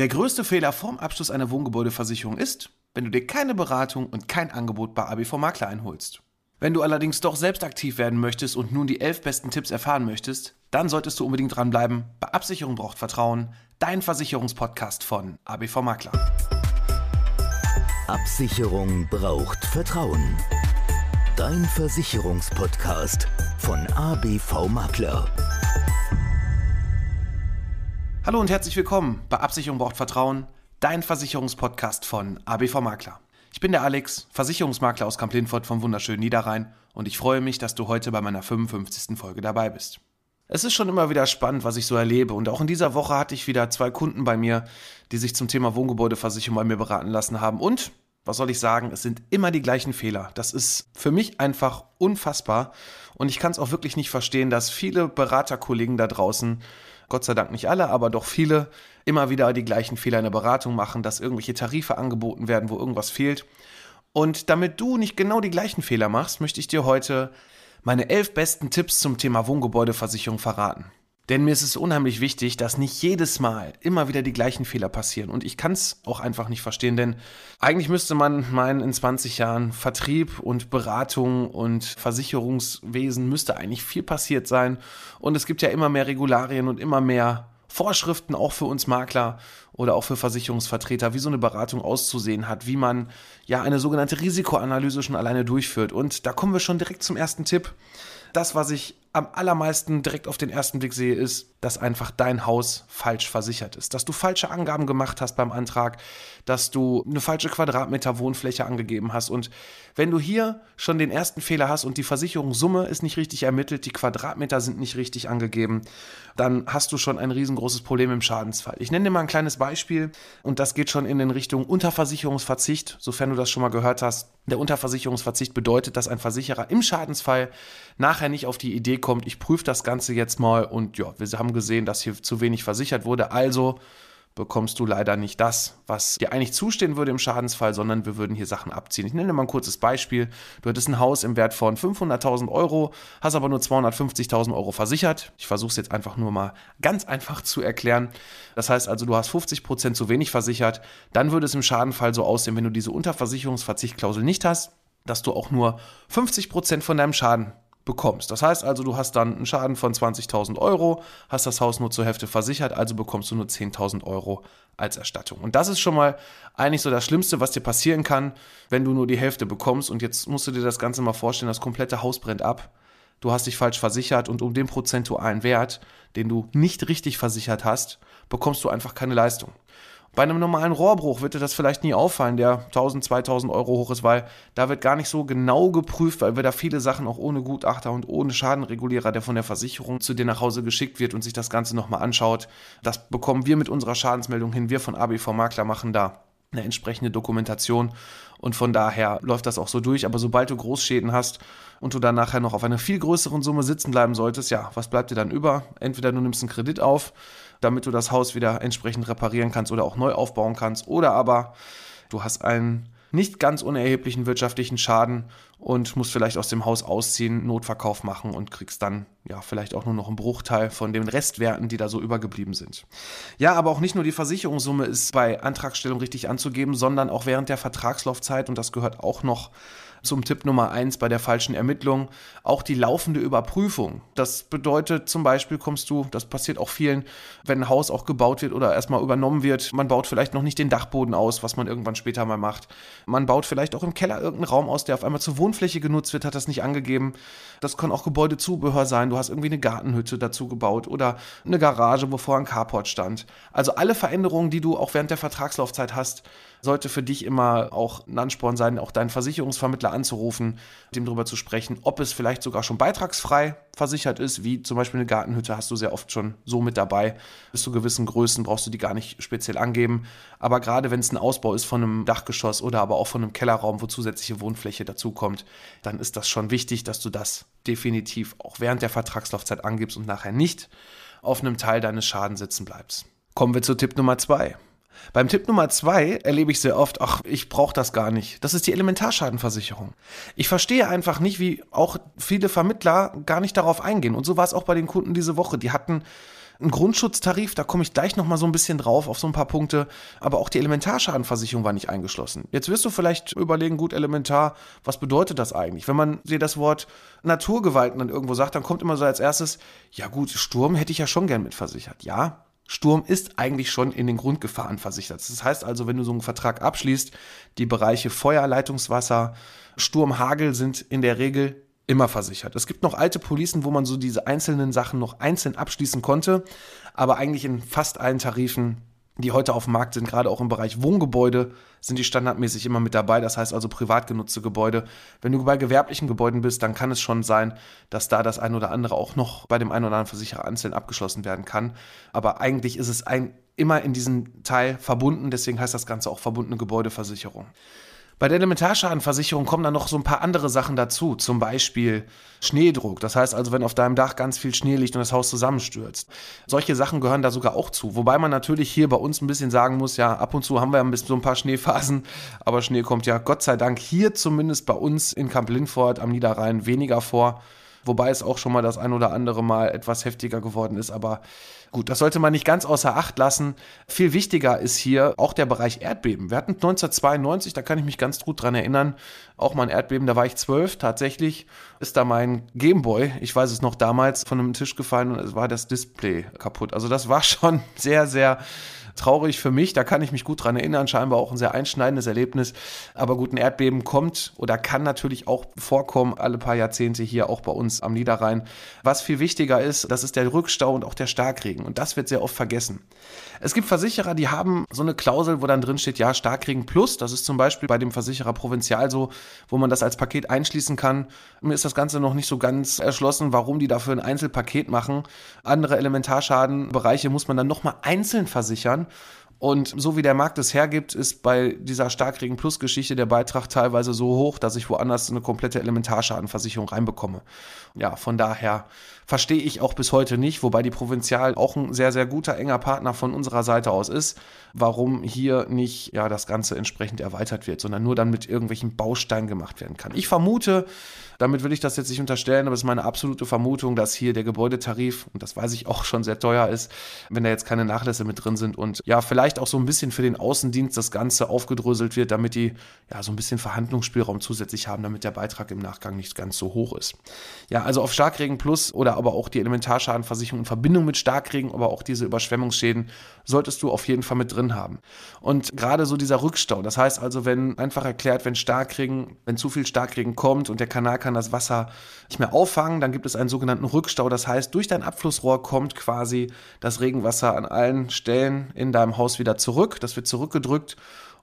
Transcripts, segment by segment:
Der größte Fehler vorm Abschluss einer Wohngebäudeversicherung ist, wenn du dir keine Beratung und kein Angebot bei ABV Makler einholst. Wenn du allerdings doch selbst aktiv werden möchtest und nun die elf besten Tipps erfahren möchtest, dann solltest du unbedingt dranbleiben. Bei Absicherung braucht Vertrauen, dein Versicherungspodcast von ABV Makler. Absicherung braucht Vertrauen. Dein Versicherungspodcast von ABV Makler. Hallo und herzlich willkommen bei Absicherung braucht Vertrauen, dein Versicherungspodcast von ABV Makler. Ich bin der Alex, Versicherungsmakler aus Kamp-Lindfort vom wunderschönen Niederrhein und ich freue mich, dass du heute bei meiner 55. Folge dabei bist. Es ist schon immer wieder spannend, was ich so erlebe und auch in dieser Woche hatte ich wieder zwei Kunden bei mir, die sich zum Thema Wohngebäudeversicherung bei mir beraten lassen haben und was soll ich sagen, es sind immer die gleichen Fehler. Das ist für mich einfach unfassbar und ich kann es auch wirklich nicht verstehen, dass viele Beraterkollegen da draußen Gott sei Dank nicht alle, aber doch viele, immer wieder die gleichen Fehler in der Beratung machen, dass irgendwelche Tarife angeboten werden, wo irgendwas fehlt. Und damit du nicht genau die gleichen Fehler machst, möchte ich dir heute meine elf besten Tipps zum Thema Wohngebäudeversicherung verraten. Denn mir ist es unheimlich wichtig, dass nicht jedes Mal immer wieder die gleichen Fehler passieren. Und ich kann es auch einfach nicht verstehen, denn eigentlich müsste man meinen, in 20 Jahren Vertrieb und Beratung und Versicherungswesen müsste eigentlich viel passiert sein. Und es gibt ja immer mehr Regularien und immer mehr Vorschriften auch für uns Makler oder auch für Versicherungsvertreter, wie so eine Beratung auszusehen hat, wie man ja eine sogenannte Risikoanalyse schon alleine durchführt. Und da kommen wir schon direkt zum ersten Tipp. Das, was ich am allermeisten direkt auf den ersten Blick sehe, ist, dass einfach dein Haus falsch versichert ist. Dass du falsche Angaben gemacht hast beim Antrag, dass du eine falsche Quadratmeter Wohnfläche angegeben hast. Und wenn du hier schon den ersten Fehler hast und die Versicherungssumme ist nicht richtig ermittelt, die Quadratmeter sind nicht richtig angegeben, dann hast du schon ein riesengroßes Problem im Schadensfall. Ich nenne dir mal ein kleines Beispiel und das geht schon in den Richtung Unterversicherungsverzicht, sofern du das schon mal gehört hast. Der Unterversicherungsverzicht bedeutet, dass ein Versicherer im Schadensfall nachher nicht auf die Idee kommt, ich prüfe das Ganze jetzt mal und ja, wir haben gesehen, dass hier zu wenig versichert wurde, also bekommst du leider nicht das, was dir eigentlich zustehen würde im Schadensfall, sondern wir würden hier Sachen abziehen. Ich nenne mal ein kurzes Beispiel. Du hättest ein Haus im Wert von 500.000 Euro, hast aber nur 250.000 Euro versichert. Ich versuche es jetzt einfach nur mal ganz einfach zu erklären. Das heißt also, du hast 50 Prozent zu wenig versichert. Dann würde es im Schadenfall so aussehen, wenn du diese Unterversicherungsverzichtklausel nicht hast, dass du auch nur 50 Prozent von deinem Schaden bekommst. Das heißt also, du hast dann einen Schaden von 20.000 Euro, hast das Haus nur zur Hälfte versichert, also bekommst du nur 10.000 Euro als Erstattung. Und das ist schon mal eigentlich so das Schlimmste, was dir passieren kann, wenn du nur die Hälfte bekommst. Und jetzt musst du dir das Ganze mal vorstellen, das komplette Haus brennt ab. Du hast dich falsch versichert und um den prozentualen Wert, den du nicht richtig versichert hast, bekommst du einfach keine Leistung. Bei einem normalen Rohrbruch wird dir das vielleicht nie auffallen, der 1000, 2000 Euro hoch ist, weil da wird gar nicht so genau geprüft, weil wir da viele Sachen auch ohne Gutachter und ohne Schadenregulierer, der von der Versicherung zu dir nach Hause geschickt wird und sich das Ganze nochmal anschaut. Das bekommen wir mit unserer Schadensmeldung hin. Wir von ABV Makler machen da eine entsprechende Dokumentation und von daher läuft das auch so durch. Aber sobald du Großschäden hast und du dann nachher noch auf einer viel größeren Summe sitzen bleiben solltest, ja, was bleibt dir dann über? Entweder du nimmst einen Kredit auf, damit du das Haus wieder entsprechend reparieren kannst oder auch neu aufbauen kannst. Oder aber du hast einen nicht ganz unerheblichen wirtschaftlichen Schaden und musst vielleicht aus dem Haus ausziehen, Notverkauf machen und kriegst dann ja vielleicht auch nur noch einen Bruchteil von den Restwerten, die da so übergeblieben sind. Ja, aber auch nicht nur die Versicherungssumme ist bei Antragstellung richtig anzugeben, sondern auch während der Vertragslaufzeit und das gehört auch noch zum Tipp Nummer eins bei der falschen Ermittlung, auch die laufende Überprüfung. Das bedeutet zum Beispiel kommst du, das passiert auch vielen, wenn ein Haus auch gebaut wird oder erstmal übernommen wird, man baut vielleicht noch nicht den Dachboden aus, was man irgendwann später mal macht. Man baut vielleicht auch im Keller irgendeinen Raum aus, der auf einmal zur Wohnfläche genutzt wird, hat das nicht angegeben. Das kann auch Gebäudezubehör sein. Du hast irgendwie eine Gartenhütte dazu gebaut oder eine Garage, wo vorher ein Carport stand. Also alle Veränderungen, die du auch während der Vertragslaufzeit hast, sollte für dich immer auch ein Ansporn sein, auch deinen Versicherungsvermittler anzurufen, mit dem darüber zu sprechen, ob es vielleicht sogar schon beitragsfrei versichert ist, wie zum Beispiel eine Gartenhütte hast du sehr oft schon so mit dabei. Bis zu gewissen Größen brauchst du die gar nicht speziell angeben. Aber gerade wenn es ein Ausbau ist von einem Dachgeschoss oder aber auch von einem Kellerraum, wo zusätzliche Wohnfläche dazukommt, dann ist das schon wichtig, dass du das definitiv auch während der Vertragslaufzeit angibst und nachher nicht auf einem Teil deines Schadens sitzen bleibst. Kommen wir zu Tipp Nummer zwei. Beim Tipp Nummer zwei erlebe ich sehr oft, ach, ich brauche das gar nicht. Das ist die Elementarschadenversicherung. Ich verstehe einfach nicht, wie auch viele Vermittler gar nicht darauf eingehen. Und so war es auch bei den Kunden diese Woche. Die hatten einen Grundschutztarif, da komme ich gleich nochmal so ein bisschen drauf auf so ein paar Punkte, aber auch die Elementarschadenversicherung war nicht eingeschlossen. Jetzt wirst du vielleicht überlegen, gut, elementar, was bedeutet das eigentlich? Wenn man dir das Wort Naturgewalten dann irgendwo sagt, dann kommt immer so als erstes, ja gut, Sturm hätte ich ja schon gern mitversichert. Ja, Sturm ist eigentlich schon in den Grundgefahren versichert. Das heißt also, wenn du so einen Vertrag abschließt, die Bereiche Feuer, Leitungswasser, Sturm, Hagel sind in der Regel immer versichert. Es gibt noch alte Policen, wo man so diese einzelnen Sachen noch einzeln abschließen konnte, aber eigentlich in fast allen Tarifen die heute auf dem Markt sind, gerade auch im Bereich Wohngebäude, sind die standardmäßig immer mit dabei. Das heißt also privat genutzte Gebäude. Wenn du bei gewerblichen Gebäuden bist, dann kann es schon sein, dass da das ein oder andere auch noch bei dem einen oder anderen Versicherer einzeln abgeschlossen werden kann. Aber eigentlich ist es ein, immer in diesem Teil verbunden. Deswegen heißt das Ganze auch verbundene Gebäudeversicherung. Bei der Elementarschadenversicherung kommen dann noch so ein paar andere Sachen dazu, zum Beispiel Schneedruck. Das heißt also, wenn auf deinem Dach ganz viel Schnee liegt und das Haus zusammenstürzt. Solche Sachen gehören da sogar auch zu. Wobei man natürlich hier bei uns ein bisschen sagen muss, ja, ab und zu haben wir ein bisschen so ein paar Schneephasen, aber Schnee kommt ja Gott sei Dank hier zumindest bei uns in Kamp Lindfort am Niederrhein weniger vor. Wobei es auch schon mal das ein oder andere Mal etwas heftiger geworden ist, aber Gut, das sollte man nicht ganz außer Acht lassen. Viel wichtiger ist hier auch der Bereich Erdbeben. Wir hatten 1992, da kann ich mich ganz gut dran erinnern, auch mal ein Erdbeben, da war ich zwölf. Tatsächlich ist da mein Gameboy, ich weiß es noch damals, von einem Tisch gefallen und es war das Display kaputt. Also das war schon sehr, sehr traurig für mich, da kann ich mich gut dran erinnern, scheinbar auch ein sehr einschneidendes Erlebnis. Aber gut, ein Erdbeben kommt oder kann natürlich auch vorkommen, alle paar Jahrzehnte hier auch bei uns am Niederrhein. Was viel wichtiger ist, das ist der Rückstau und auch der Starkregen. Und das wird sehr oft vergessen. Es gibt Versicherer, die haben so eine Klausel, wo dann drin steht, ja, Starkregen plus. Das ist zum Beispiel bei dem Versicherer Provinzial so, wo man das als Paket einschließen kann. Mir ist das Ganze noch nicht so ganz erschlossen, warum die dafür ein Einzelpaket machen. Andere Elementarschadenbereiche muss man dann nochmal einzeln versichern. Und so wie der Markt es hergibt, ist bei dieser Starkregen Plus Geschichte der Beitrag teilweise so hoch, dass ich woanders eine komplette Elementarschadenversicherung reinbekomme. Ja, von daher verstehe ich auch bis heute nicht, wobei die Provinzial auch ein sehr, sehr guter, enger Partner von unserer Seite aus ist, warum hier nicht ja, das Ganze entsprechend erweitert wird, sondern nur dann mit irgendwelchen Bausteinen gemacht werden kann. Ich vermute, damit will ich das jetzt nicht unterstellen, aber es ist meine absolute Vermutung, dass hier der Gebäudetarif, und das weiß ich auch schon sehr teuer ist, wenn da jetzt keine Nachlässe mit drin sind und ja, vielleicht auch so ein bisschen für den Außendienst das Ganze aufgedröselt wird, damit die ja so ein bisschen Verhandlungsspielraum zusätzlich haben, damit der Beitrag im Nachgang nicht ganz so hoch ist. Ja, also auf Starkregen Plus oder aber auch die Elementarschadenversicherung in Verbindung mit Starkregen, aber auch diese Überschwemmungsschäden solltest du auf jeden Fall mit drin haben. Und gerade so dieser Rückstau, das heißt also, wenn einfach erklärt, wenn Starkregen, wenn zu viel Starkregen kommt und der Kanal kann kann das Wasser nicht mehr auffangen. Dann gibt es einen sogenannten Rückstau. Das heißt, durch dein Abflussrohr kommt quasi das Regenwasser an allen Stellen in deinem Haus wieder zurück. Das wird zurückgedrückt.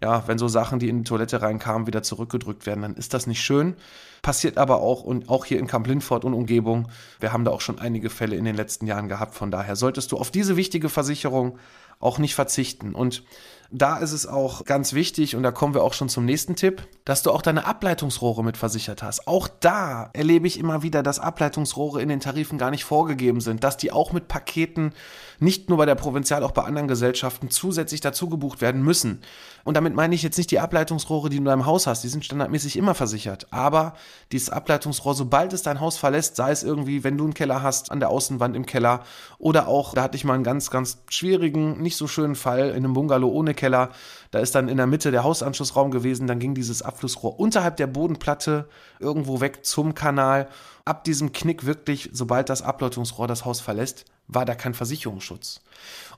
Ja, wenn so Sachen, die in die Toilette reinkamen, wieder zurückgedrückt werden, dann ist das nicht schön. Passiert aber auch und auch hier in Kamp Lindfort und Umgebung. Wir haben da auch schon einige Fälle in den letzten Jahren gehabt. Von daher solltest du auf diese wichtige Versicherung auch nicht verzichten. Und da ist es auch ganz wichtig, und da kommen wir auch schon zum nächsten Tipp, dass du auch deine Ableitungsrohre mit versichert hast. Auch da erlebe ich immer wieder, dass Ableitungsrohre in den Tarifen gar nicht vorgegeben sind, dass die auch mit Paketen nicht nur bei der Provinzial, auch bei anderen Gesellschaften zusätzlich dazu gebucht werden müssen. Und damit meine ich jetzt nicht die Ableitungsrohre, die du in deinem Haus hast, die sind standardmäßig immer versichert. Aber dieses Ableitungsrohr, sobald es dein Haus verlässt, sei es irgendwie, wenn du einen Keller hast, an der Außenwand im Keller oder auch, da hatte ich mal einen ganz, ganz schwierigen, nicht so schönen Fall in einem Bungalow ohne Steinkeller. Da ist dann in der Mitte der Hausanschlussraum gewesen. Dann ging dieses Abflussrohr unterhalb der Bodenplatte irgendwo weg zum Kanal. Ab diesem Knick wirklich, sobald das Ableitungsrohr das Haus verlässt, war da kein Versicherungsschutz.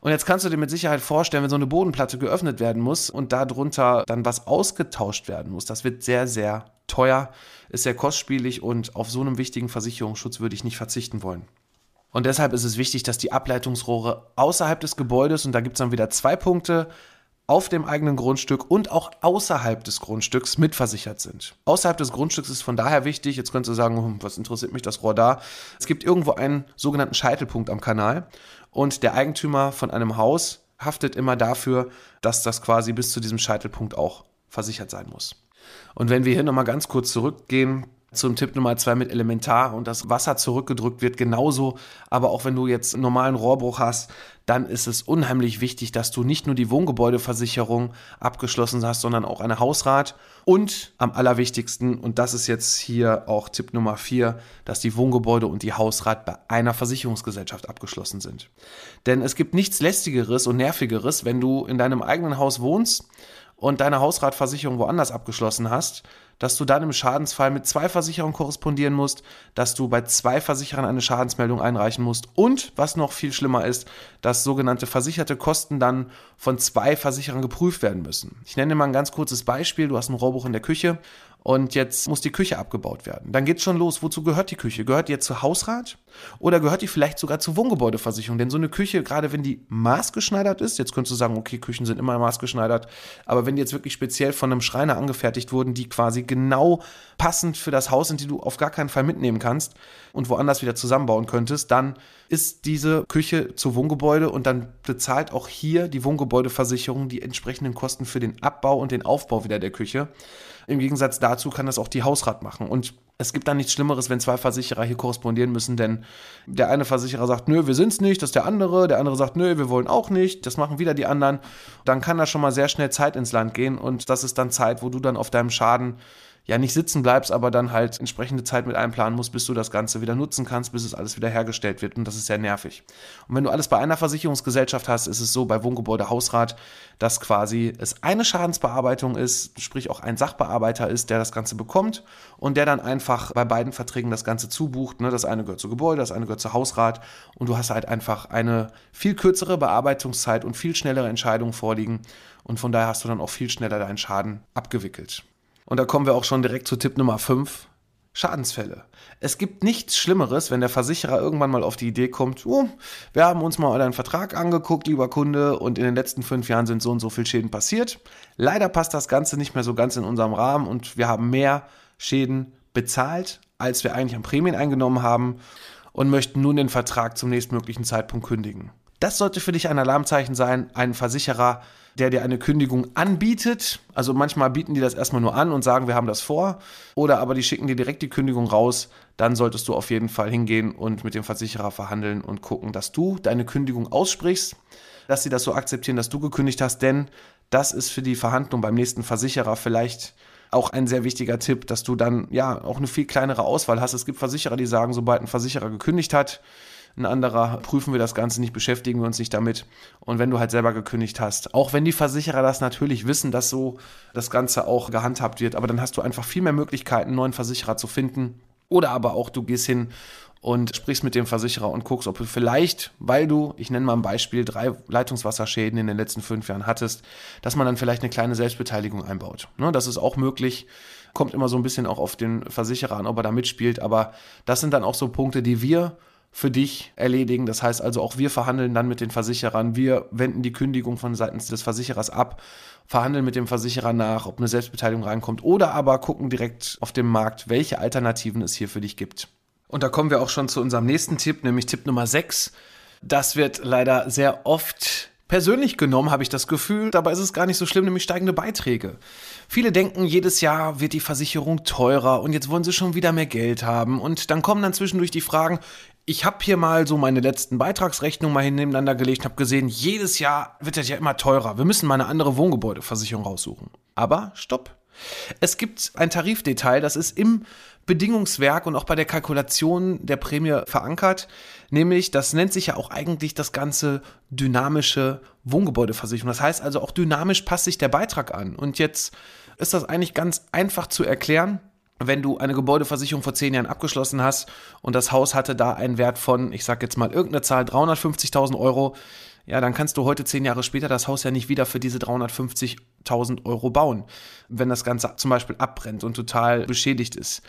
Und jetzt kannst du dir mit Sicherheit vorstellen, wenn so eine Bodenplatte geöffnet werden muss und darunter dann was ausgetauscht werden muss, das wird sehr, sehr teuer, ist sehr kostspielig und auf so einem wichtigen Versicherungsschutz würde ich nicht verzichten wollen. Und deshalb ist es wichtig, dass die Ableitungsrohre außerhalb des Gebäudes, und da gibt es dann wieder zwei Punkte, auf dem eigenen Grundstück und auch außerhalb des Grundstücks mitversichert sind. Außerhalb des Grundstücks ist von daher wichtig, jetzt könntest du sagen, hm, was interessiert mich das Rohr da? Es gibt irgendwo einen sogenannten Scheitelpunkt am Kanal und der Eigentümer von einem Haus haftet immer dafür, dass das quasi bis zu diesem Scheitelpunkt auch versichert sein muss. Und wenn wir hier nochmal ganz kurz zurückgehen, zum Tipp Nummer zwei mit Elementar und das Wasser zurückgedrückt wird genauso. Aber auch wenn du jetzt einen normalen Rohrbruch hast, dann ist es unheimlich wichtig, dass du nicht nur die Wohngebäudeversicherung abgeschlossen hast, sondern auch eine Hausrat. Und am allerwichtigsten, und das ist jetzt hier auch Tipp Nummer vier, dass die Wohngebäude und die Hausrat bei einer Versicherungsgesellschaft abgeschlossen sind. Denn es gibt nichts lästigeres und nervigeres, wenn du in deinem eigenen Haus wohnst und deine Hausratversicherung woanders abgeschlossen hast, dass du dann im Schadensfall mit zwei Versicherungen korrespondieren musst, dass du bei zwei Versicherern eine Schadensmeldung einreichen musst und, was noch viel schlimmer ist, dass sogenannte versicherte Kosten dann von zwei Versicherern geprüft werden müssen. Ich nenne dir mal ein ganz kurzes Beispiel. Du hast ein Rohrbuch in der Küche und jetzt muss die Küche abgebaut werden. Dann geht's schon los. Wozu gehört die Küche? Gehört die jetzt zu Hausrat oder gehört die vielleicht sogar zur Wohngebäudeversicherung? Denn so eine Küche, gerade wenn die maßgeschneidert ist, jetzt könntest du sagen, okay, Küchen sind immer maßgeschneidert, aber wenn die jetzt wirklich speziell von einem Schreiner angefertigt wurden, die quasi genau passend für das Haus sind, die du auf gar keinen Fall mitnehmen kannst und woanders wieder zusammenbauen könntest, dann ist diese Küche zu Wohngebäude und dann bezahlt auch hier die Wohngebäudeversicherung die entsprechenden Kosten für den Abbau und den Aufbau wieder der Küche. Im Gegensatz dazu kann das auch die Hausrat machen. Und es gibt dann nichts Schlimmeres, wenn zwei Versicherer hier korrespondieren müssen, denn der eine Versicherer sagt, nö, wir sind's nicht, das ist der andere, der andere sagt, nö, wir wollen auch nicht, das machen wieder die anderen. Dann kann da schon mal sehr schnell Zeit ins Land gehen und das ist dann Zeit, wo du dann auf deinem Schaden ja nicht sitzen bleibst, aber dann halt entsprechende Zeit mit einplanen musst, bis du das Ganze wieder nutzen kannst, bis es alles wieder hergestellt wird. Und das ist sehr nervig. Und wenn du alles bei einer Versicherungsgesellschaft hast, ist es so bei Wohngebäude Hausrat, dass quasi es eine Schadensbearbeitung ist, sprich auch ein Sachbearbeiter ist, der das Ganze bekommt und der dann einfach bei beiden Verträgen das Ganze zubucht. Ne? Das eine gehört zu Gebäude, das eine gehört zu Hausrat und du hast halt einfach eine viel kürzere Bearbeitungszeit und viel schnellere Entscheidungen vorliegen. Und von daher hast du dann auch viel schneller deinen Schaden abgewickelt. Und da kommen wir auch schon direkt zu Tipp Nummer 5. Schadensfälle. Es gibt nichts Schlimmeres, wenn der Versicherer irgendwann mal auf die Idee kommt, oh, wir haben uns mal euren Vertrag angeguckt, lieber Kunde, und in den letzten fünf Jahren sind so und so viele Schäden passiert. Leider passt das Ganze nicht mehr so ganz in unserem Rahmen und wir haben mehr Schäden bezahlt, als wir eigentlich an Prämien eingenommen haben und möchten nun den Vertrag zum nächstmöglichen Zeitpunkt kündigen. Das sollte für dich ein Alarmzeichen sein, ein Versicherer, der dir eine Kündigung anbietet. Also manchmal bieten die das erstmal nur an und sagen, wir haben das vor. Oder aber die schicken dir direkt die Kündigung raus. Dann solltest du auf jeden Fall hingehen und mit dem Versicherer verhandeln und gucken, dass du deine Kündigung aussprichst, dass sie das so akzeptieren, dass du gekündigt hast. Denn das ist für die Verhandlung beim nächsten Versicherer vielleicht auch ein sehr wichtiger Tipp, dass du dann ja auch eine viel kleinere Auswahl hast. Es gibt Versicherer, die sagen, sobald ein Versicherer gekündigt hat, ein anderer prüfen wir das Ganze nicht, beschäftigen wir uns nicht damit. Und wenn du halt selber gekündigt hast, auch wenn die Versicherer das natürlich wissen, dass so das Ganze auch gehandhabt wird, aber dann hast du einfach viel mehr Möglichkeiten, einen neuen Versicherer zu finden. Oder aber auch du gehst hin und sprichst mit dem Versicherer und guckst, ob du vielleicht, weil du, ich nenne mal ein Beispiel, drei Leitungswasserschäden in den letzten fünf Jahren hattest, dass man dann vielleicht eine kleine Selbstbeteiligung einbaut. Ne, das ist auch möglich. Kommt immer so ein bisschen auch auf den Versicherer an, ob er da mitspielt. Aber das sind dann auch so Punkte, die wir für dich erledigen. Das heißt also, auch wir verhandeln dann mit den Versicherern. Wir wenden die Kündigung von seitens des Versicherers ab, verhandeln mit dem Versicherer nach, ob eine Selbstbeteiligung reinkommt oder aber gucken direkt auf dem Markt, welche Alternativen es hier für dich gibt. Und da kommen wir auch schon zu unserem nächsten Tipp, nämlich Tipp Nummer 6. Das wird leider sehr oft persönlich genommen, habe ich das Gefühl. Dabei ist es gar nicht so schlimm, nämlich steigende Beiträge. Viele denken, jedes Jahr wird die Versicherung teurer und jetzt wollen sie schon wieder mehr Geld haben. Und dann kommen dann zwischendurch die Fragen, ich habe hier mal so meine letzten Beitragsrechnungen mal nebeneinander gelegt und habe gesehen, jedes Jahr wird das ja immer teurer. Wir müssen mal eine andere Wohngebäudeversicherung raussuchen. Aber stopp. Es gibt ein Tarifdetail, das ist im Bedingungswerk und auch bei der Kalkulation der Prämie verankert. Nämlich, das nennt sich ja auch eigentlich das ganze dynamische Wohngebäudeversicherung. Das heißt also auch dynamisch passt sich der Beitrag an. Und jetzt ist das eigentlich ganz einfach zu erklären wenn du eine Gebäudeversicherung vor zehn Jahren abgeschlossen hast und das Haus hatte da einen Wert von, ich sag jetzt mal irgendeine Zahl, 350.000 Euro, ja, dann kannst du heute zehn Jahre später das Haus ja nicht wieder für diese 350.000 Euro bauen, wenn das Ganze zum Beispiel abbrennt und total beschädigt ist.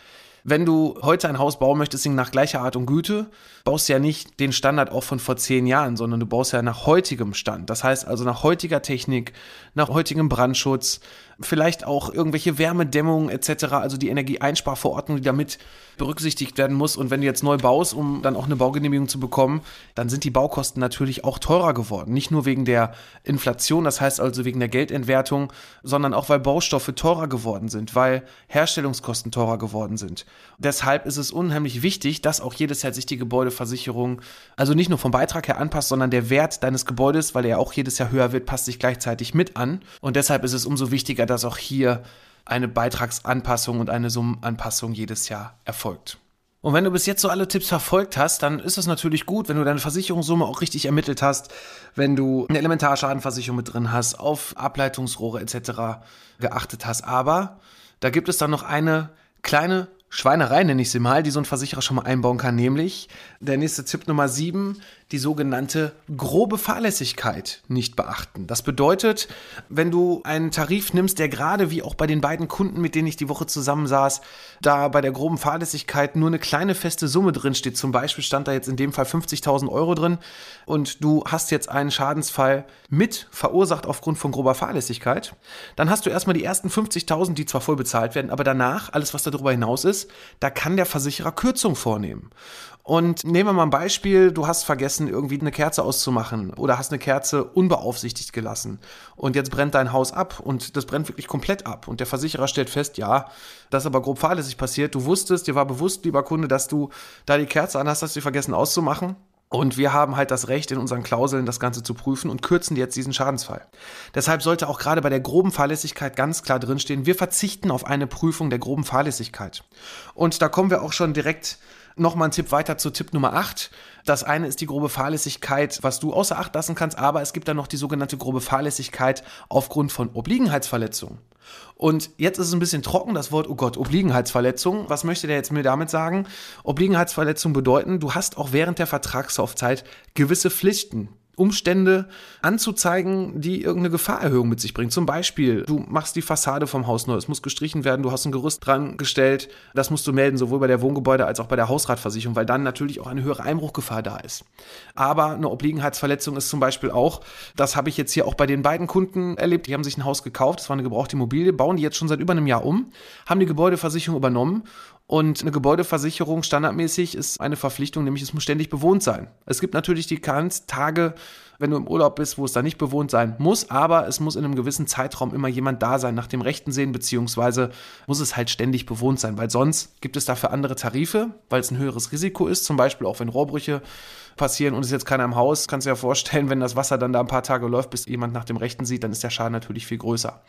Wenn du heute ein Haus bauen möchtest, nach gleicher Art und Güte, baust du ja nicht den Standard auch von vor zehn Jahren, sondern du baust ja nach heutigem Stand. Das heißt also nach heutiger Technik, nach heutigem Brandschutz, vielleicht auch irgendwelche Wärmedämmungen etc., also die Energieeinsparverordnung, die damit berücksichtigt werden muss. Und wenn du jetzt neu baust, um dann auch eine Baugenehmigung zu bekommen, dann sind die Baukosten natürlich auch teurer geworden. Nicht nur wegen der Inflation, das heißt also wegen der Geldentwertung, sondern auch weil Baustoffe teurer geworden sind, weil Herstellungskosten teurer geworden sind. Deshalb ist es unheimlich wichtig, dass auch jedes Jahr sich die Gebäudeversicherung also nicht nur vom Beitrag her anpasst, sondern der Wert deines Gebäudes, weil er auch jedes Jahr höher wird, passt sich gleichzeitig mit an. Und deshalb ist es umso wichtiger, dass auch hier eine Beitragsanpassung und eine Summenanpassung jedes Jahr erfolgt. Und wenn du bis jetzt so alle Tipps verfolgt hast, dann ist es natürlich gut, wenn du deine Versicherungssumme auch richtig ermittelt hast, wenn du eine Elementarschadenversicherung mit drin hast, auf Ableitungsrohre etc. geachtet hast. Aber da gibt es dann noch eine kleine Schweinerei, nenne ich sie mal, die so ein Versicherer schon mal einbauen kann, nämlich der nächste Tipp Nummer 7, die sogenannte grobe Fahrlässigkeit nicht beachten. Das bedeutet, wenn du einen Tarif nimmst, der gerade wie auch bei den beiden Kunden, mit denen ich die Woche zusammensaß, da bei der groben Fahrlässigkeit nur eine kleine feste Summe drin steht, zum Beispiel stand da jetzt in dem Fall 50.000 Euro drin und du hast jetzt einen Schadensfall mit verursacht aufgrund von grober Fahrlässigkeit, dann hast du erstmal die ersten 50.000, die zwar voll bezahlt werden, aber danach, alles was darüber hinaus ist, da kann der Versicherer Kürzung vornehmen. Und nehmen wir mal ein Beispiel, du hast vergessen, irgendwie eine Kerze auszumachen oder hast eine Kerze unbeaufsichtigt gelassen und jetzt brennt dein Haus ab und das brennt wirklich komplett ab und der Versicherer stellt fest, ja, das ist aber grob fahrlässig passiert, du wusstest, dir war bewusst, lieber Kunde, dass du da die Kerze an hast, hast du vergessen auszumachen und wir haben halt das Recht, in unseren Klauseln das Ganze zu prüfen und kürzen jetzt diesen Schadensfall. Deshalb sollte auch gerade bei der groben Fahrlässigkeit ganz klar drinstehen, wir verzichten auf eine Prüfung der groben Fahrlässigkeit. Und da kommen wir auch schon direkt Nochmal ein Tipp weiter zu Tipp Nummer 8. Das eine ist die grobe Fahrlässigkeit, was du außer Acht lassen kannst, aber es gibt dann noch die sogenannte grobe Fahrlässigkeit aufgrund von Obliegenheitsverletzungen. Und jetzt ist es ein bisschen trocken, das Wort, oh Gott, Obliegenheitsverletzung. Was möchte der jetzt mir damit sagen? Obliegenheitsverletzung bedeuten, du hast auch während der Vertragslaufzeit gewisse Pflichten, Umstände anzuzeigen, die irgendeine Gefahrerhöhung mit sich bringen. Zum Beispiel, du machst die Fassade vom Haus neu, es muss gestrichen werden, du hast ein Gerüst dran gestellt, das musst du melden, sowohl bei der Wohngebäude als auch bei der Hausratversicherung, weil dann natürlich auch eine höhere Einbruchgefahr da ist. Aber eine Obliegenheitsverletzung ist zum Beispiel auch, das habe ich jetzt hier auch bei den beiden Kunden erlebt, die haben sich ein Haus gekauft, das war eine gebrauchte Immobilie, bauen die jetzt schon seit über einem Jahr um, haben die Gebäudeversicherung übernommen und eine Gebäudeversicherung standardmäßig ist eine Verpflichtung, nämlich es muss ständig bewohnt sein. Es gibt natürlich die Tage, wenn du im Urlaub bist, wo es da nicht bewohnt sein muss, aber es muss in einem gewissen Zeitraum immer jemand da sein, nach dem Rechten sehen, beziehungsweise muss es halt ständig bewohnt sein, weil sonst gibt es dafür andere Tarife, weil es ein höheres Risiko ist, zum Beispiel auch wenn Rohrbrüche passieren und es ist jetzt keiner im Haus, kannst du dir ja vorstellen, wenn das Wasser dann da ein paar Tage läuft, bis jemand nach dem Rechten sieht, dann ist der Schaden natürlich viel größer.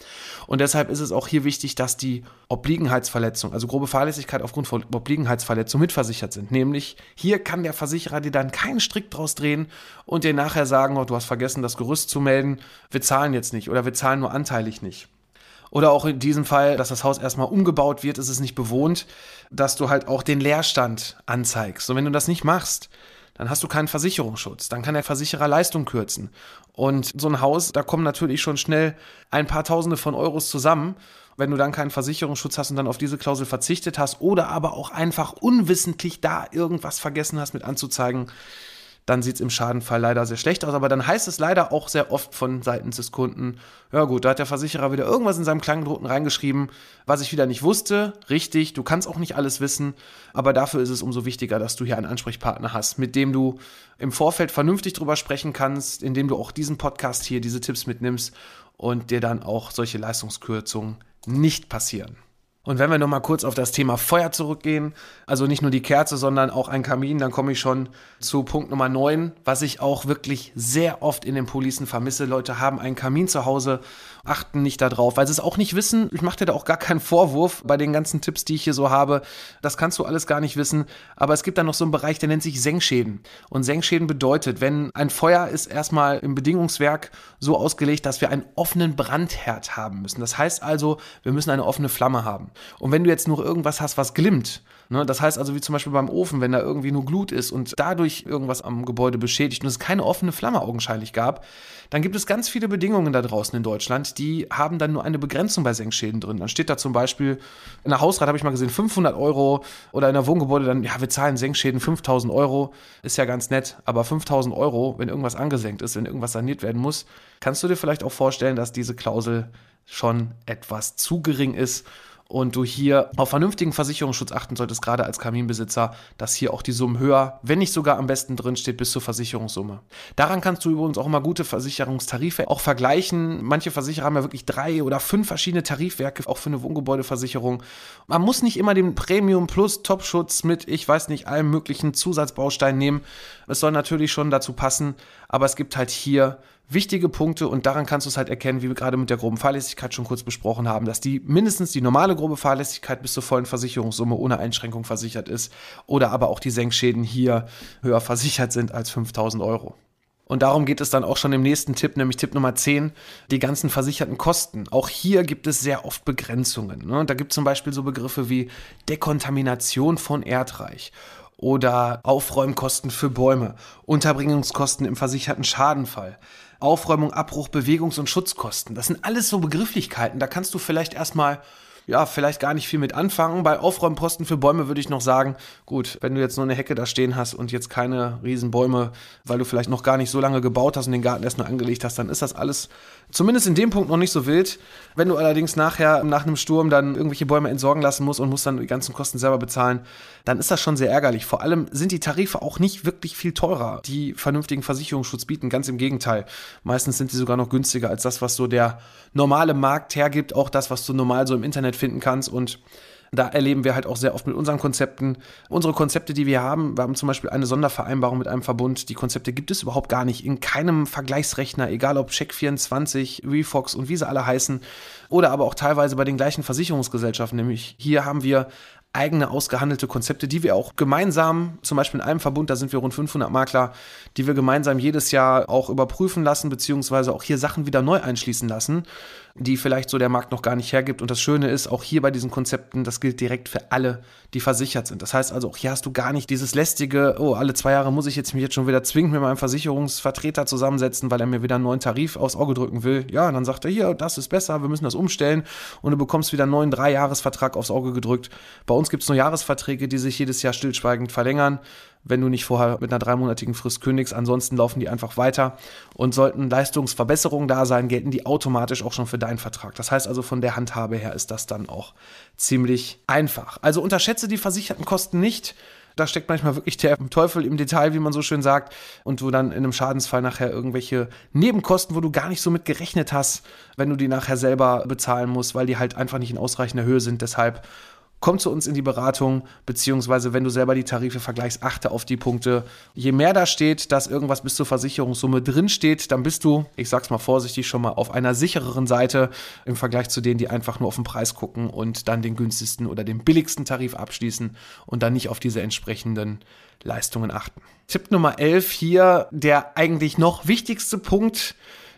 Und deshalb ist es auch hier wichtig, dass die Obliegenheitsverletzung, also grobe Fahrlässigkeit aufgrund von Obliegenheitsverletzung mitversichert sind. Nämlich hier kann der Versicherer dir dann keinen Strick draus drehen und dir nachher sagen, oh, du hast vergessen, das Gerüst zu melden, wir zahlen jetzt nicht oder wir zahlen nur anteilig nicht. Oder auch in diesem Fall, dass das Haus erstmal umgebaut wird, ist es nicht bewohnt, dass du halt auch den Leerstand anzeigst. Und wenn du das nicht machst, dann hast du keinen Versicherungsschutz. Dann kann der Versicherer Leistung kürzen. Und so ein Haus, da kommen natürlich schon schnell ein paar Tausende von Euros zusammen. Wenn du dann keinen Versicherungsschutz hast und dann auf diese Klausel verzichtet hast oder aber auch einfach unwissentlich da irgendwas vergessen hast mit anzuzeigen, dann sieht es im Schadenfall leider sehr schlecht aus. Aber dann heißt es leider auch sehr oft von seitens des Kunden, ja gut, da hat der Versicherer wieder irgendwas in seinem Kleingedruckten reingeschrieben, was ich wieder nicht wusste. Richtig, du kannst auch nicht alles wissen, aber dafür ist es umso wichtiger, dass du hier einen Ansprechpartner hast, mit dem du im Vorfeld vernünftig drüber sprechen kannst, indem du auch diesen Podcast hier, diese Tipps mitnimmst und dir dann auch solche Leistungskürzungen nicht passieren. Und wenn wir nochmal kurz auf das Thema Feuer zurückgehen, also nicht nur die Kerze, sondern auch ein Kamin, dann komme ich schon zu Punkt Nummer 9, was ich auch wirklich sehr oft in den Policen vermisse. Leute haben einen Kamin zu Hause, achten nicht darauf, weil sie es auch nicht wissen. Ich mache dir da auch gar keinen Vorwurf bei den ganzen Tipps, die ich hier so habe. Das kannst du alles gar nicht wissen. Aber es gibt dann noch so einen Bereich, der nennt sich Senkschäden. Und Senkschäden bedeutet, wenn ein Feuer ist erstmal im Bedingungswerk so ausgelegt, dass wir einen offenen Brandherd haben müssen. Das heißt also, wir müssen eine offene Flamme haben. Und wenn du jetzt nur irgendwas hast, was glimmt, ne, das heißt also wie zum Beispiel beim Ofen, wenn da irgendwie nur Glut ist und dadurch irgendwas am Gebäude beschädigt und es keine offene Flamme augenscheinlich gab, dann gibt es ganz viele Bedingungen da draußen in Deutschland, die haben dann nur eine Begrenzung bei Senkschäden drin. Dann steht da zum Beispiel, in der Hausrat habe ich mal gesehen, 500 Euro oder in der Wohngebäude dann, ja, wir zahlen Senkschäden 5000 Euro, ist ja ganz nett, aber 5000 Euro, wenn irgendwas angesenkt ist, wenn irgendwas saniert werden muss, kannst du dir vielleicht auch vorstellen, dass diese Klausel schon etwas zu gering ist und du hier auf vernünftigen Versicherungsschutz achten solltest, gerade als Kaminbesitzer, dass hier auch die Summen höher, wenn nicht sogar am besten drin steht, bis zur Versicherungssumme. Daran kannst du übrigens auch immer gute Versicherungstarife auch vergleichen. Manche Versicherer haben ja wirklich drei oder fünf verschiedene Tarifwerke, auch für eine Wohngebäudeversicherung. Man muss nicht immer den Premium Plus Topschutz mit, ich weiß nicht, allen möglichen Zusatzbausteinen nehmen. Es soll natürlich schon dazu passen, aber es gibt halt hier wichtige Punkte und daran kannst du es halt erkennen, wie wir gerade mit der groben Fahrlässigkeit schon kurz besprochen haben, dass die mindestens die normale grobe Fahrlässigkeit bis zur vollen Versicherungssumme ohne Einschränkung versichert ist oder aber auch die Senkschäden hier höher versichert sind als 5000 Euro. Und darum geht es dann auch schon im nächsten Tipp, nämlich Tipp Nummer 10, die ganzen versicherten Kosten. Auch hier gibt es sehr oft Begrenzungen. Ne? Da gibt es zum Beispiel so Begriffe wie Dekontamination von Erdreich oder Aufräumkosten für Bäume, Unterbringungskosten im versicherten Schadenfall. Aufräumung, Abbruch, Bewegungs- und Schutzkosten. Das sind alles so Begrifflichkeiten. Da kannst du vielleicht erstmal ja, vielleicht gar nicht viel mit anfangen. Bei Aufräumposten für Bäume würde ich noch sagen, gut, wenn du jetzt nur eine Hecke da stehen hast und jetzt keine Riesenbäume, weil du vielleicht noch gar nicht so lange gebaut hast und den Garten erst nur angelegt hast, dann ist das alles zumindest in dem Punkt noch nicht so wild. Wenn du allerdings nachher nach einem Sturm dann irgendwelche Bäume entsorgen lassen musst und musst dann die ganzen Kosten selber bezahlen, dann ist das schon sehr ärgerlich. Vor allem sind die Tarife auch nicht wirklich viel teurer, die vernünftigen Versicherungsschutz bieten. Ganz im Gegenteil. Meistens sind sie sogar noch günstiger als das, was so der normale Markt hergibt, auch das, was du normal so im Internet finden kannst und da erleben wir halt auch sehr oft mit unseren Konzepten. Unsere Konzepte, die wir haben, wir haben zum Beispiel eine Sondervereinbarung mit einem Verbund. Die Konzepte gibt es überhaupt gar nicht in keinem Vergleichsrechner, egal ob Check24, Refox und wie sie alle heißen. Oder aber auch teilweise bei den gleichen Versicherungsgesellschaften. Nämlich hier haben wir eigene ausgehandelte Konzepte, die wir auch gemeinsam, zum Beispiel in einem Verbund, da sind wir rund 500 Makler, die wir gemeinsam jedes Jahr auch überprüfen lassen, beziehungsweise auch hier Sachen wieder neu einschließen lassen die vielleicht so der Markt noch gar nicht hergibt. Und das Schöne ist, auch hier bei diesen Konzepten, das gilt direkt für alle, die versichert sind. Das heißt also, auch hier hast du gar nicht dieses lästige, oh, alle zwei Jahre muss ich jetzt mich jetzt schon wieder zwingend mit meinem Versicherungsvertreter zusammensetzen, weil er mir wieder einen neuen Tarif aufs Auge drücken will. Ja, dann sagt er, hier, das ist besser, wir müssen das umstellen und du bekommst wieder einen neuen Drei-Jahres-Vertrag aufs Auge gedrückt. Bei uns gibt es nur Jahresverträge, die sich jedes Jahr stillschweigend verlängern wenn du nicht vorher mit einer dreimonatigen Frist kündigst. Ansonsten laufen die einfach weiter. Und sollten Leistungsverbesserungen da sein, gelten die automatisch auch schon für deinen Vertrag. Das heißt also, von der Handhabe her ist das dann auch ziemlich einfach. Also unterschätze die versicherten Kosten nicht. Da steckt manchmal wirklich der Teufel im Detail, wie man so schön sagt, und du dann in einem Schadensfall nachher irgendwelche Nebenkosten, wo du gar nicht so mit gerechnet hast, wenn du die nachher selber bezahlen musst, weil die halt einfach nicht in ausreichender Höhe sind. Deshalb komm zu uns in die Beratung, beziehungsweise wenn du selber die Tarife vergleichst, achte auf die Punkte. Je mehr da steht, dass irgendwas bis zur Versicherungssumme drin steht, dann bist du, ich sag's mal vorsichtig, schon mal auf einer sichereren Seite im Vergleich zu denen, die einfach nur auf den Preis gucken und dann den günstigsten oder den billigsten Tarif abschließen und dann nicht auf diese entsprechenden Leistungen achten. Tipp Nummer 11 hier, der eigentlich noch wichtigste Punkt,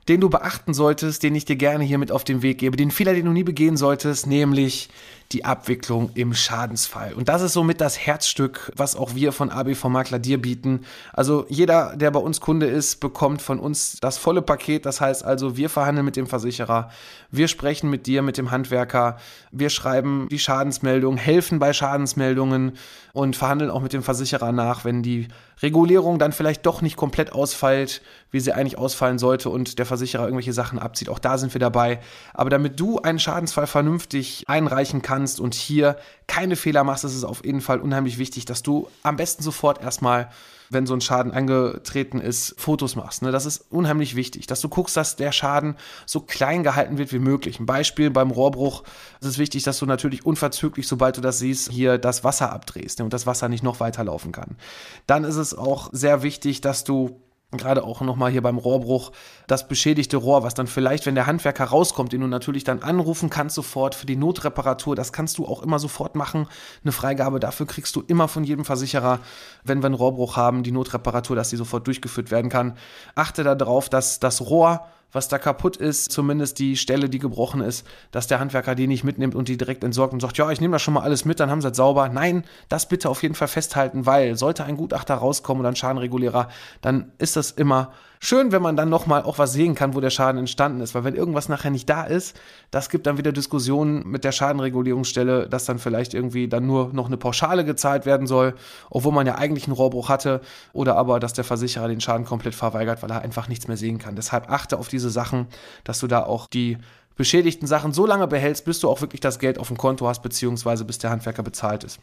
den du beachten solltest, den ich dir gerne hier mit auf den Weg gebe, den Fehler, den du nie begehen solltest, nämlich die Abwicklung im Schadensfall. Und das ist somit das Herzstück, was auch wir von ABV Makler dir bieten. Also jeder, der bei uns Kunde ist, bekommt von uns das volle Paket. Das heißt also, wir verhandeln mit dem Versicherer, wir sprechen mit dir, mit dem Handwerker, wir schreiben die Schadensmeldung, helfen bei Schadensmeldungen und verhandeln auch mit dem Versicherer nach, wenn die Regulierung dann vielleicht doch nicht komplett ausfällt, wie sie eigentlich ausfallen sollte und der Versicherer irgendwelche Sachen abzieht. Auch da sind wir dabei. Aber damit du einen Schadensfall vernünftig einreichen kannst, kannst und hier keine Fehler machst, ist es auf jeden Fall unheimlich wichtig, dass du am besten sofort erstmal wenn so ein Schaden eingetreten ist, Fotos machst. Ne? Das ist unheimlich wichtig, dass du guckst, dass der Schaden so klein gehalten wird wie möglich. Ein Beispiel beim Rohrbruch ist es wichtig, dass du natürlich unverzüglich, sobald du das siehst, hier das Wasser abdrehst ne? und das Wasser nicht noch weiterlaufen kann. Dann ist es auch sehr wichtig, dass du gerade auch nochmal hier beim Rohrbruch, das beschädigte Rohr, was dann vielleicht, wenn der Handwerker rauskommt, den du natürlich dann anrufen kannst sofort für die Notreparatur, das kannst du auch immer sofort machen. Eine Freigabe dafür kriegst du immer von jedem Versicherer, wenn wir einen Rohrbruch haben, die Notreparatur, dass die sofort durchgeführt werden kann. Achte darauf, dass das Rohr was da kaputt ist, zumindest die Stelle, die gebrochen ist, dass der Handwerker die nicht mitnimmt und die direkt entsorgt und sagt, ja, ich nehme das schon mal alles mit, dann haben sie es sauber. Nein, das bitte auf jeden Fall festhalten, weil sollte ein Gutachter rauskommen oder ein Schadenregulierer, dann ist das immer schön, wenn man dann nochmal auch was sehen kann, wo der Schaden entstanden ist. Weil wenn irgendwas nachher nicht da ist, das gibt dann wieder Diskussionen mit der Schadenregulierungsstelle, dass dann vielleicht irgendwie dann nur noch eine Pauschale gezahlt werden soll, obwohl man ja eigentlich einen Rohrbruch hatte. Oder aber, dass der Versicherer den Schaden komplett verweigert, weil er einfach nichts mehr sehen kann. Deshalb achte auf diese Sachen, dass du da auch die beschädigten Sachen so lange behältst, bis du auch wirklich das Geld auf dem Konto hast, beziehungsweise bis der Handwerker bezahlt ist.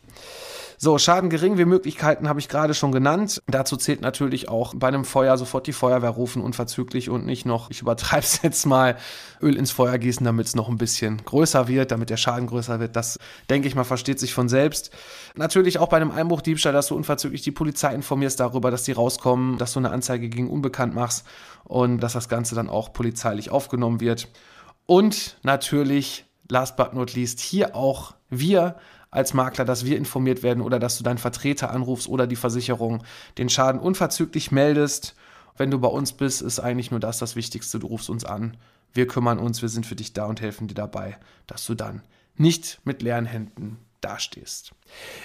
So, Schaden gering wie Möglichkeiten habe ich gerade schon genannt. Dazu zählt natürlich auch bei einem Feuer sofort die Feuerwehr rufen, unverzüglich und nicht noch, ich übertreibe es jetzt mal, Öl ins Feuer gießen, damit es noch ein bisschen größer wird, damit der Schaden größer wird. Das, denke ich mal, versteht sich von selbst. Natürlich auch bei einem Einbruchdiebstahl, dass du unverzüglich die Polizei informierst darüber, dass die rauskommen, dass du eine Anzeige gegen Unbekannt machst und dass das Ganze dann auch polizeilich aufgenommen wird. Und natürlich, last but not least, hier auch wir als Makler, dass wir informiert werden oder dass du deinen Vertreter anrufst oder die Versicherung den Schaden unverzüglich meldest. Wenn du bei uns bist, ist eigentlich nur das das Wichtigste. Du rufst uns an. Wir kümmern uns, wir sind für dich da und helfen dir dabei, dass du dann nicht mit leeren Händen dastehst.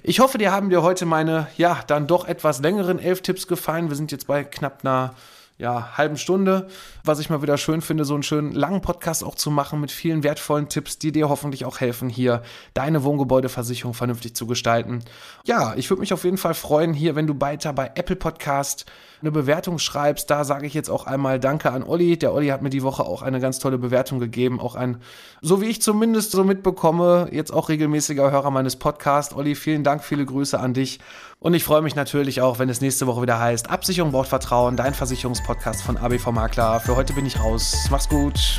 Ich hoffe, dir haben dir heute meine, ja, dann doch etwas längeren elf Tipps gefallen. Wir sind jetzt bei knapp einer ja, halben Stunde, was ich mal wieder schön finde, so einen schönen langen Podcast auch zu machen mit vielen wertvollen Tipps, die dir hoffentlich auch helfen, hier deine Wohngebäudeversicherung vernünftig zu gestalten. Ja, ich würde mich auf jeden Fall freuen, hier, wenn du weiter bei Apple Podcast eine Bewertung schreibst. Da sage ich jetzt auch einmal Danke an Olli. Der Olli hat mir die Woche auch eine ganz tolle Bewertung gegeben. Auch ein, so wie ich zumindest so mitbekomme, jetzt auch regelmäßiger Hörer meines Podcasts. Olli, vielen Dank, viele Grüße an dich. Und ich freue mich natürlich auch, wenn es nächste Woche wieder heißt, Absicherung braucht Vertrauen, dein Versicherungspodcast von ABV Makler. Für heute bin ich raus. Mach's gut.